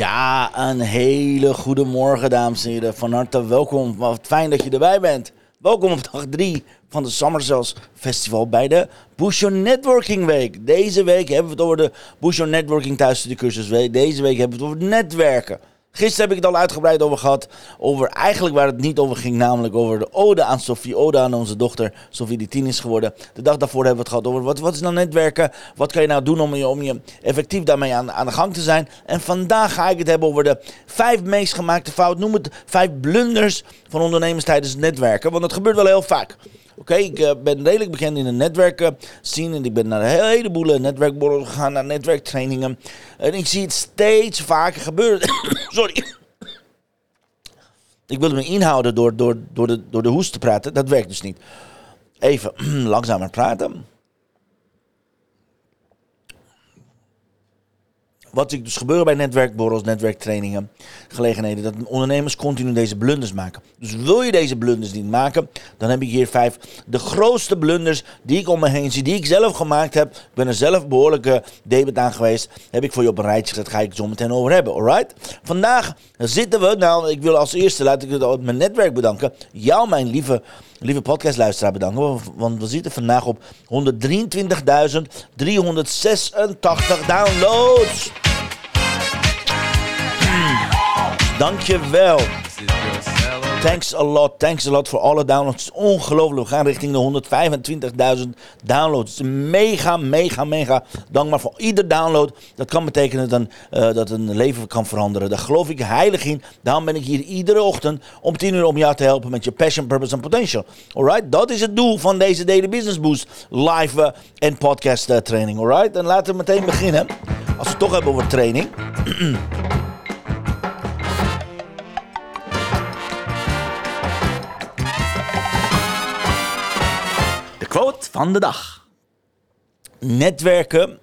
Ja, een hele goede morgen, dames en heren. Van harte welkom. Wat fijn dat je erbij bent. Welkom op dag 3 van de Summer Festival bij de Your Networking Week. Deze week hebben we het over de Your Networking Week. Deze week hebben we het over netwerken. Gisteren heb ik het al uitgebreid over gehad. Over eigenlijk waar het niet over ging. Namelijk over de ode aan Sofie. Ode aan onze dochter. Sofie die tien is geworden. De dag daarvoor hebben we het gehad over wat, wat is nou netwerken. Wat kan je nou doen om je, om je effectief daarmee aan, aan de gang te zijn. En vandaag ga ik het hebben over de vijf meest gemaakte fouten. Noem het vijf blunders van ondernemers tijdens het netwerken. Want dat gebeurt wel heel vaak. Oké, ik uh, ben redelijk bekend in de netwerken zien en ik ben naar een heleboel netwerkborrels gegaan, naar netwerktrainingen. En ik zie het steeds vaker gebeuren. Sorry. Ik wilde me inhouden door, door, door, de, door de hoest te praten. Dat werkt dus niet. Even langzamer praten. Wat ik dus gebeuren bij netwerkborrels, netwerktrainingen, gelegenheden, dat ondernemers continu deze blunders maken. Dus wil je deze blunders niet maken, dan heb ik hier vijf de grootste blunders die ik om me heen zie, die ik zelf gemaakt heb. Ik ben er zelf behoorlijke debet aan geweest. Heb ik voor je op een rijtje gezet, ga ik zo meteen over hebben, alright? Vandaag zitten we, nou ik wil als eerste, laat ik het mijn netwerk bedanken. Jou, mijn lieve lieve podcastluisteraar bedanken. Want we zitten vandaag op 123.386 downloads. Hmm. Dankjewel. Thanks a lot, thanks a lot voor alle downloads. Ongelooflijk. We gaan richting de 125.000 downloads. Mega, mega, mega dankbaar voor ieder download. Dat kan betekenen dan, uh, dat een leven kan veranderen. Daar geloof ik heilig in. Daarom ben ik hier iedere ochtend om 10 uur om jou te helpen met je passion, purpose en potential. Alright, dat is het doel van deze Daily Business Boost live uh, en podcast uh, training. Alright, en laten we meteen beginnen. Als we het toch hebben over training. van de dag. Netwerken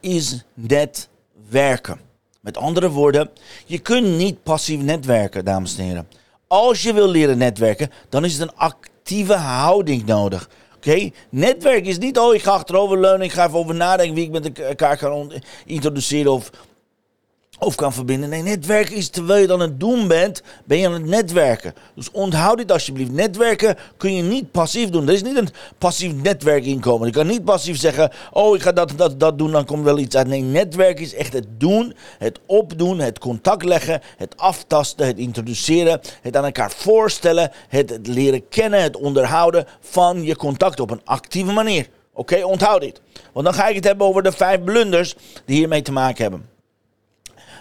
is net werken. Met andere woorden, je kunt niet passief netwerken, dames en heren. Als je wil leren netwerken, dan is het een actieve houding nodig. Oké, netwerk is niet, oh ik ga achteroverleunen, ik ga even over nadenken wie ik met elkaar kan introduceren of of kan verbinden. Nee, netwerken is terwijl je dan het doen bent, ben je aan het netwerken. Dus onthoud dit alsjeblieft. Netwerken kun je niet passief doen. Er is niet een passief netwerkinkomen. Je kan niet passief zeggen, oh ik ga dat, dat, dat doen, dan komt wel iets uit. Nee, netwerken is echt het doen, het opdoen, het contact leggen, het aftasten, het introduceren, het aan elkaar voorstellen, het, het leren kennen, het onderhouden van je contact op een actieve manier. Oké, onthoud dit. Want dan ga ik het hebben over de vijf blunders die hiermee te maken hebben.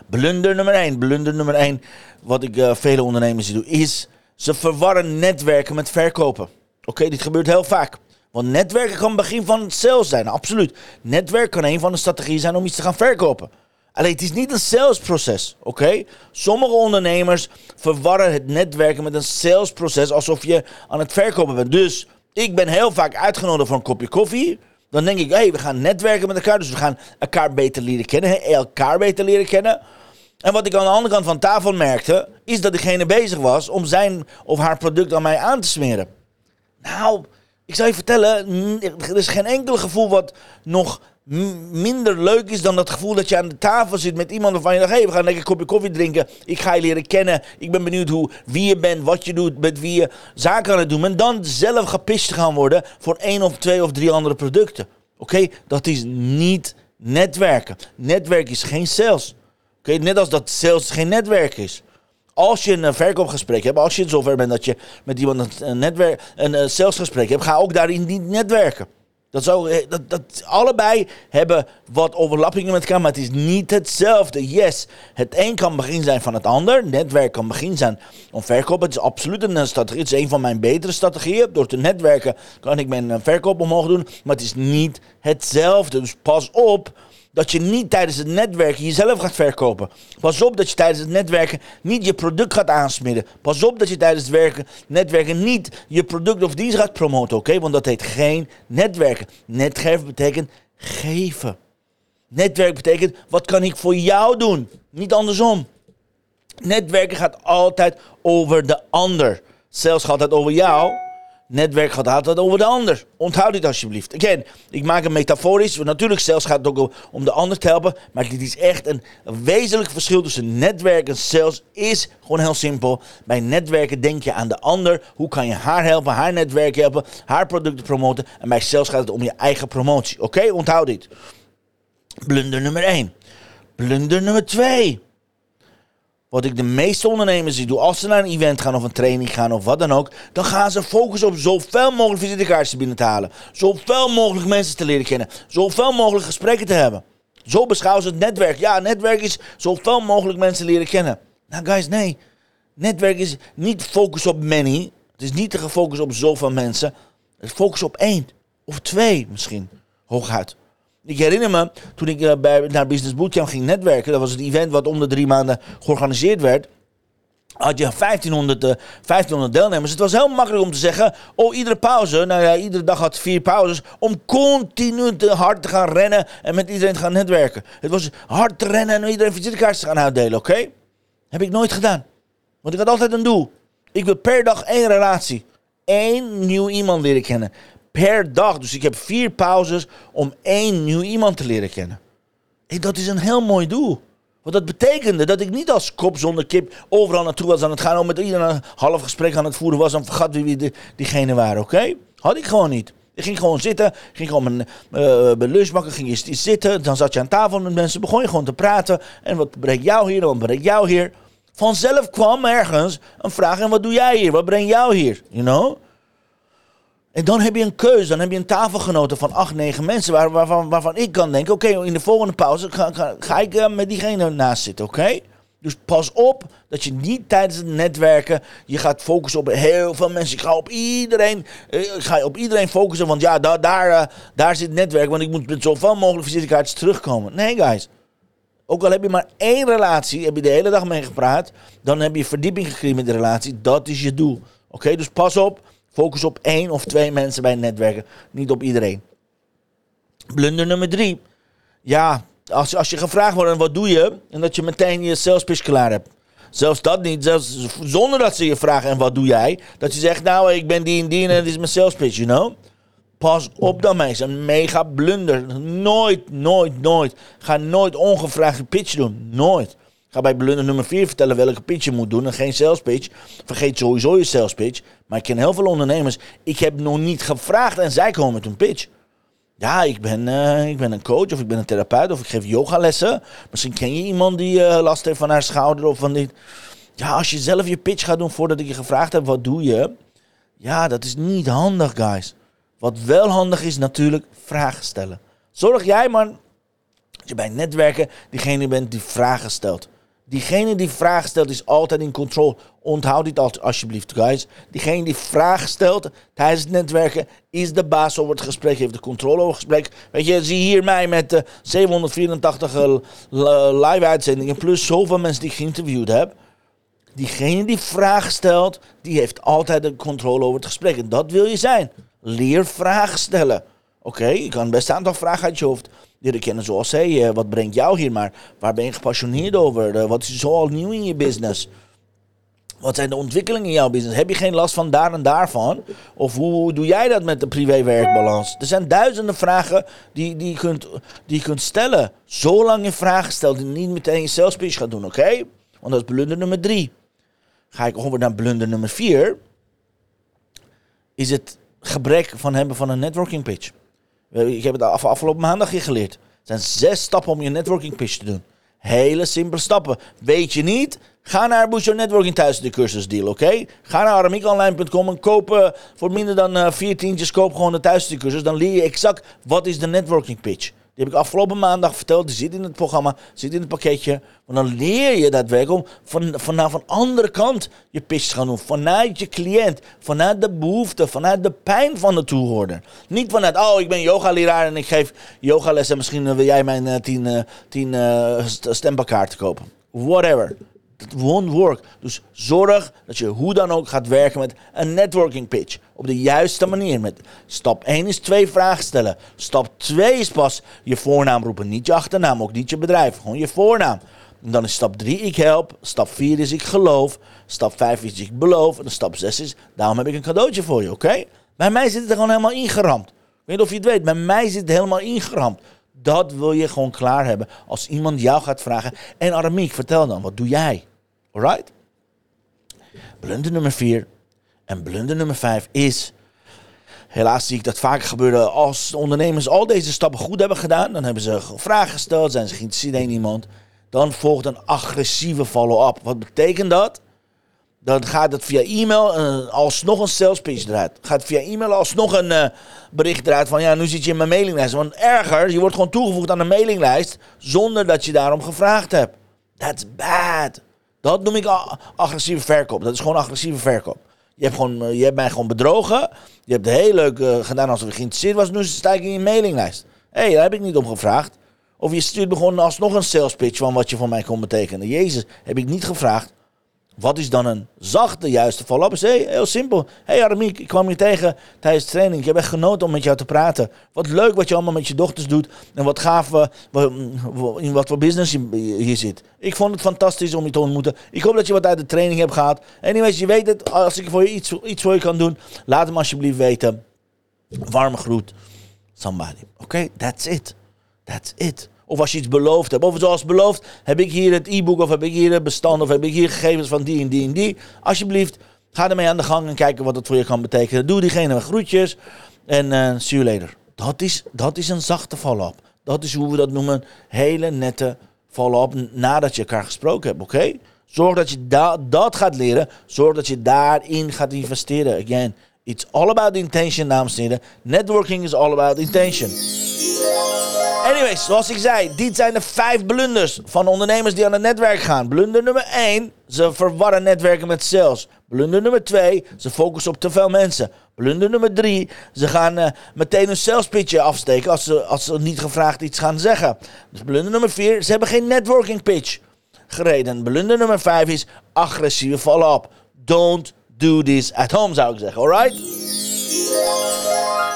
Blunder nummer 1. Blunder nummer 1, wat ik uh, vele ondernemers doe, is ze verwarren netwerken met verkopen. Oké, dit gebeurt heel vaak. Want netwerken kan het begin van sales zijn, absoluut. Netwerk kan een van de strategieën zijn om iets te gaan verkopen. Alleen het is niet een salesproces, oké? Sommige ondernemers verwarren het netwerken met een salesproces alsof je aan het verkopen bent. Dus ik ben heel vaak uitgenodigd voor een kopje koffie. Dan denk ik, hé, hey, we gaan netwerken met elkaar. Dus we gaan elkaar beter leren kennen. Elkaar beter leren kennen. En wat ik aan de andere kant van tafel merkte, is dat diegene bezig was om zijn of haar product aan mij aan te smeren. Nou, ik zou je vertellen, er is geen enkel gevoel wat nog minder leuk is dan dat gevoel dat je aan de tafel zit met iemand waarvan je dacht, hé, hey, we gaan lekker een kopje koffie drinken. Ik ga je leren kennen. Ik ben benieuwd hoe, wie je bent, wat je doet, met wie je zaken aan het doen. En dan zelf gepist gaan worden voor één of twee of drie andere producten. Oké, dat is niet netwerken. Netwerk is geen sales. Oké, net als dat sales geen netwerk is. Als je een verkoopgesprek hebt, als je zover bent dat je met iemand een, netwerk, een salesgesprek hebt, ga ook daarin niet netwerken. Dat zou, eh, dat, dat, allebei hebben wat overlappingen met elkaar, maar het is niet hetzelfde. Yes, het een kan begin zijn van het ander. Netwerk kan begin zijn om verkopen. Het is absoluut een strategie. Het is een van mijn betere strategieën. Door te netwerken kan ik mijn verkoop omhoog doen, maar het is niet hetzelfde. Dus pas op dat je niet tijdens het netwerken jezelf gaat verkopen. Pas op dat je tijdens het netwerken niet je product gaat aansmeren. Pas op dat je tijdens het werken, netwerken niet je product of dienst gaat promoten, oké? Want dat heet geen netwerken. Netgeven betekent geven. Netwerk betekent, wat kan ik voor jou doen? Niet andersom. Netwerken gaat altijd over de ander. Zelfs gaat het over jou, netwerk gaat altijd over de ander. Onthoud dit alsjeblieft. Again, ik maak het metaforisch. Natuurlijk, sales gaat het ook om de ander te helpen. Maar dit is echt een, wezenlijk verschil tussen netwerk en sales. Is gewoon heel simpel. Bij netwerken denk je aan de ander. Hoe kan je haar helpen, haar netwerk helpen, haar producten promoten. En bij sales gaat het om je eigen promotie. Oké, onthoud dit. Blunder nummer 1. Blunder nummer 2 wat ik de meeste ondernemers zie, doe als ze naar een event gaan of een training gaan of wat dan ook, dan gaan ze focussen op zoveel mogelijk visitekaartjes binnen te halen. Zoveel mogelijk mensen te leren kennen. Zoveel mogelijk gesprekken te hebben. Zo beschouwen ze het netwerk. Ja, netwerk is zoveel mogelijk mensen leren kennen. Nou guys, nee. Netwerk is niet focus op many. Het is niet te gefocust op zoveel mensen. Het is focus op één. Of twee misschien. Hooguit. Ik herinner me, toen ik uh, bij, naar Business Bootcamp ging netwerken, dat was het event wat om de drie maanden georganiseerd werd, had je 1500, uh, 1500 deelnemers. Het was heel makkelijk om te zeggen, oh, iedere pauze, nou ja, iedere dag had vier pauzes, om continu te hard te gaan rennen en met iedereen te gaan netwerken. Het was hard te rennen en iedereen visitekaartjes te gaan uitdelen, oké? Heb ik nooit gedaan. Want ik had altijd een doel. Ik wil per dag één relatie. één nieuw iemand leren kennen per dag. Dus ik heb vier pauzes om één nieuw iemand te leren kennen. En dat is een heel mooi doel. Want dat betekende dat ik niet als kop zonder kip overal naartoe was aan het gaan. Om met iedereen een half gesprek aan het voeren was. En vergat wie die, diegene waren, oké? Had ik gewoon niet. Ik ging gewoon zitten, ging gewoon mijn, uh, mijn lunch ging je zitten. Dan zat je aan tafel met mensen, begon je gewoon te praten. En wat brengt jou hier, wat brengt jou hier? Vanzelf kwam ergens een vraag, en wat doe jij hier? Wat brengt jou hier? You know? En dan heb je een keuze, dan heb je een tafelgenoten van acht, negen mensen waar, waarvan, waarvan ik kan denken, oké, in de volgende pauze ga, ga, ga ik uh, met diegene naast zitten, oké? Dus pas op dat je niet tijdens het netwerken je gaat focussen op heel veel mensen. Ik ga op iedereen, uh, ga op iedereen focussen, want ja, daar, daar, uh, daar zit netwerk, want ik moet met zoveel mogelijk visitekaartjes terugkomen. Nee, guys. Ook al heb je maar één relatie, heb je de hele dag mee gepraat, dan heb je verdieping gekregen met de relatie. Dat is je doel. Oké, dus pas op. Focus op één of twee mensen bij netwerken, niet op iedereen. Blunder nummer drie. Ja, als, als je gevraagd wordt, wat doe je? En dat je meteen je sales pitch klaar hebt. Zelfs dat niet, zelfs zonder dat ze je vragen en wat doe jij? Dat je zegt, nou, ik ben die en die en dit is mijn sales pitch, you know? Pas op dan mensen, een mega blunder. Nooit, nooit, nooit. Ga nooit ongevraagd pitch doen. Nooit. Ga bij blunder nummer 4 vertellen welke pitch je moet doen en geen sales pitch. Vergeet sowieso je sales pitch. Maar ik ken heel veel ondernemers. Ik heb nog niet gevraagd en zij komen met een pitch. Ja, ik ben, uh, ik ben een coach of ik ben een therapeut of ik geef yogalessen. Misschien ken je iemand die uh, last heeft van haar schouder of van dit. Ja, als je zelf je pitch gaat doen voordat ik je gevraagd heb, wat doe je? Ja, dat is niet handig, guys. Wat wel handig is, natuurlijk vragen stellen. Zorg jij maar dat je bij netwerken diegene bent die vragen stelt. Diegene die vragen stelt is altijd in controle. Onthoud dit altijd alsjeblieft, guys. Diegene die vragen stelt tijdens het netwerken is de baas over het gesprek, heeft de controle over het gesprek. Weet je, zie hier mij met uh, 784 uh, live uitzendingen plus zoveel mensen die ik geïnterviewd heb. Diegene die vragen stelt, die heeft altijd de controle over het gesprek. En dat wil je zijn. Leer vragen stellen. Oké, je kan best een aantal vragen uit je hoofd leren kennen zoals hey, wat brengt jou hier maar? Waar ben je gepassioneerd over? Uh, wat is zo al nieuw in je business? Wat zijn de ontwikkelingen in jouw business? Heb je geen last van daar en daarvan? Of hoe doe jij dat met de privé-werkbalans? Er zijn duizenden vragen die, die, je kunt, die kunt stellen. Zolang je vragen stelt en niet meteen je sales pitch gaat doen, oké? Want dat is blunder nummer drie. Ga ik over naar blunder nummer vier. Is het gebrek van hebben van een networking pitch. Ik heb het afgelopen maandag geleerd. Het zijn zes stappen om je networking pitch te doen. Hele simpele stappen. Weet je niet? Ga naar Boost Networking thuis de cursus deal, oké? Ga naar aramiekonline.com en koop uh, voor minder dan uh, vier tientjes koop gewoon de thuiscursus. Dan leer je exact wat is de networking pitch. Die heb ik afgelopen maandag verteld. Die zit in het programma, zit in het pakketje. Want dan leer je daadwerkelijk om van, van, van andere kant je pitch te gaan doen. Vanuit je cliënt, vanuit de behoefte, vanuit de pijn van de toehoorder. Niet vanuit, oh, ik ben yogaleraar en ik geef yogales en misschien wil jij mijn uh, tien, uh, tien stempelkaarten kopen. Whatever. Het won't work. Dus zorg dat je hoe dan ook gaat werken met een networking pitch. Op de juiste manier. Met stap 1 is twee vragen stellen. Stap 2 is pas je voornaam roepen. Niet je achternaam, ook niet je bedrijf. Gewoon je voornaam. En dan is stap 3 ik help. Stap 4 is ik geloof. Stap 5 is ik beloof. En stap 6 is daarom heb ik een cadeautje voor je, oké? Bij mij zit het er gewoon helemaal ingeramd. Ik weet niet of je het weet, bij mij zit het helemaal ingeramd. Dat wil je gewoon klaar hebben als iemand jou gaat vragen. En Aramiek, vertel dan, wat doe jij? Alright? Blunder nummer 4 en blunder nummer 5 is. Helaas zie ik dat vaak gebeuren als ondernemers al deze stappen goed hebben gedaan. Dan hebben ze vragen gesteld, zijn ze geïnteresseerd in iemand. Dan volgt een agressieve follow-up. Wat betekent dat? Dan gaat het via e-mail uh, alsnog een sales pitch eruit. Gaat via e-mail alsnog een uh, bericht eruit van ja, nu zit je in mijn mailinglijst. Want erger, je wordt gewoon toegevoegd aan een mailinglijst zonder dat je daarom gevraagd hebt. That's bad. Dat noem ik agressieve verkoop. Dat is gewoon agressieve verkoop. Je hebt, gewoon, eh, je hebt mij gewoon bedrogen. Je hebt heel leuk uh, gedaan alsof je geïnteresseerd was. Nu sta ik in je mailinglijst. Hé, hey, daar heb ik niet om gevraagd. Of je stuurt me gewoon alsnog een sales pitch van wat je voor mij kon betekenen. Jezus, heb ik niet gevraagd. Wat is dan een zachte, juiste follow-up? Heel simpel. hey Aramiek, ik kwam je tegen tijdens de training. Ik heb echt genoten om met jou te praten. Wat leuk wat je allemaal met je dochters doet. En wat gaaf uh, in wat voor business je hier zit. Ik vond het fantastisch om je te ontmoeten. Ik hoop dat je wat uit de training hebt gehad. Anyways, je weet het. Als ik voor je iets, iets voor je kan doen, laat hem alsjeblieft weten. Warme groet. Somebody. Oké, that's it. That's it. Of als je iets beloofd hebt. Of zoals beloofd, heb ik hier het e-book of heb ik hier het bestand of heb ik hier gegevens van die en die en die. Alsjeblieft, ga ermee aan de gang en kijken wat het voor je kan betekenen. Doe diegene groetjes en uh, see you later. Dat is, dat is een zachte follow-up. Dat is hoe we dat noemen. Hele nette follow-up nadat je elkaar gesproken hebt, oké? Zorg dat je da dat gaat leren. Zorg dat je daarin gaat investeren. Again, it's all about intention, dames en heren. Networking is all about intention. Anyways, zoals ik zei, dit zijn de vijf blunders van ondernemers die aan het netwerk gaan. Blunder nummer 1, ze verwarren netwerken met sales. Blunder nummer 2, ze focussen op te veel mensen. Blunder nummer 3, ze gaan uh, meteen een sales pitch afsteken als ze, als ze niet gevraagd iets gaan zeggen. Dus blunder nummer 4, ze hebben geen networking pitch gereden. Blunder nummer 5 is agressieve follow-up. Don't do this at home, zou ik zeggen, alright?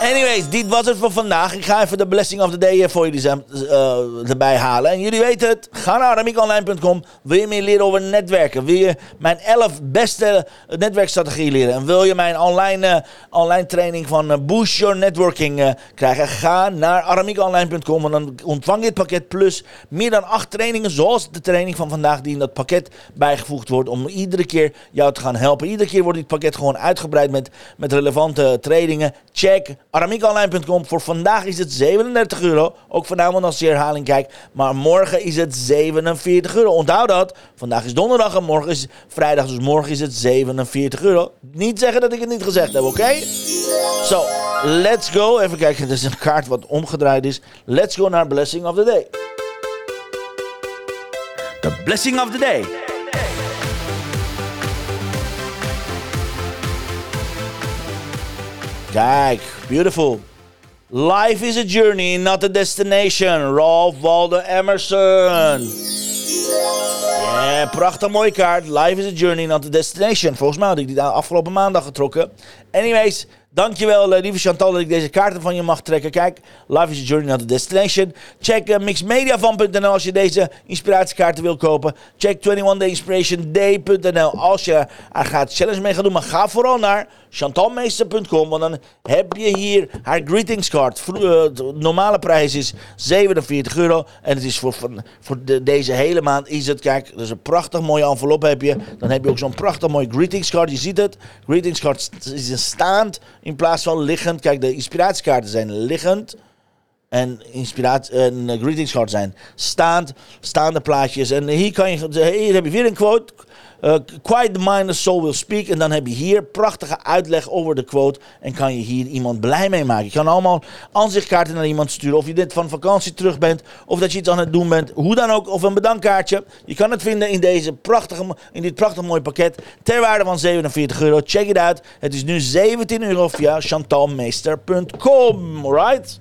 Anyways, dit was het voor vandaag. Ik ga even de blessing of the day voor jullie uh, erbij halen. En jullie weten het, ga naar aramiekonline.com. Wil je meer leren over netwerken? Wil je mijn 11 beste netwerkstrategieën leren? En wil je mijn online, uh, online training van uh, Boost Your Networking krijgen? Ga naar aramiekonline.com en dan ontvang je het pakket plus meer dan 8 trainingen. Zoals de training van vandaag die in dat pakket bijgevoegd wordt. Om iedere keer jou te gaan helpen. Iedere keer wordt dit pakket gewoon uitgebreid met, met relevante trainingen. Check aramiekonline.com. Voor vandaag is het 37 euro. Ook vanavond als je herhaling kijkt. Maar morgen is het 47 euro. Onthoud dat. Vandaag is donderdag en morgen is vrijdag. Dus morgen is het 47 euro. Niet zeggen dat ik het niet gezegd heb, oké? Zo, let's go. Even kijken, er is een kaart wat omgedraaid is. Let's go naar Blessing of the Day. The Blessing of the Day. Kijk, beautiful. Life is a journey, not a destination. Ralph Waldo Emerson. Yeah, prachtig mooie kaart. Life is a journey, not a destination. Volgens mij had ik die afgelopen maandag getrokken. Anyways, Dankjewel, uh, lieve Chantal, dat ik deze kaarten van je mag trekken. Kijk, Life is a Journey not a Destination. Check uh, mixmediafan.nl als je deze inspiratiekaarten wil kopen. Check 21dayinspirationday.nl als je er gaat challenge mee gaan doen. Maar ga vooral naar chantalmeester.com, want dan heb je hier haar greetings card. Uh, de normale prijs is 47 euro. En het is voor, voor de, deze hele maand is het, kijk, is een prachtig mooie envelop heb je. Dan heb je ook zo'n prachtig mooi greetings card. Je ziet het. Greetings card is een staand in plaats van liggend. Kijk, de inspiratiekaarten zijn liggend. en inspiratie en greetingscard zijn. Staand, staande plaatjes. En hier, kan je, hier heb je weer een quote. Uh, quiet the mind, the soul will speak. En dan heb je hier prachtige uitleg over de quote. En kan je hier iemand blij mee maken. Je kan allemaal aanzichtkaarten naar iemand sturen. Of je dit van vakantie terug bent. Of dat je iets aan het doen bent. Hoe dan ook. Of een bedankkaartje. Je kan het vinden in, deze prachtige, in dit prachtig mooie pakket. Ter waarde van 47 euro. Check it out. Het is nu 17 euro via chantalmeester.com. Alright?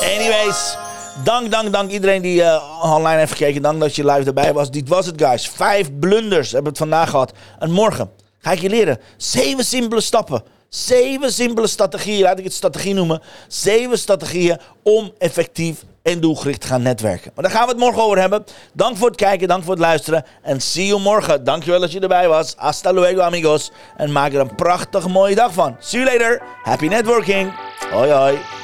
Anyways. Dank, dank, dank iedereen die uh, online heeft gekeken. Dank dat je live erbij was. Dit was het, guys. Vijf blunders hebben we het vandaag gehad. En morgen ga ik je leren. Zeven simpele stappen. Zeven simpele strategieën, laat ik het strategie noemen. Zeven strategieën om effectief en doelgericht te gaan netwerken. Maar daar gaan we het morgen over hebben. Dank voor het kijken, dank voor het luisteren. En see you morgen. Dankjewel dat je erbij was. Hasta luego, amigos. En maak er een prachtige mooie dag van. See you later. Happy networking. Hoi, hoi.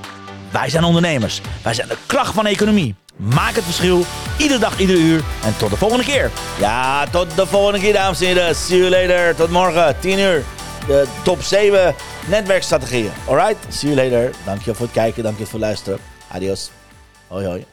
wij zijn ondernemers. Wij zijn de kracht van de economie. Maak het verschil, iedere dag, ieder uur. En tot de volgende keer. Ja, tot de volgende keer, dames en heren. See you later. Tot morgen, 10 uur. De top 7 netwerkstrategieën. Alright, see you later. Dankjewel voor het kijken, dankjewel voor het luisteren. Adios. Hoi hoi.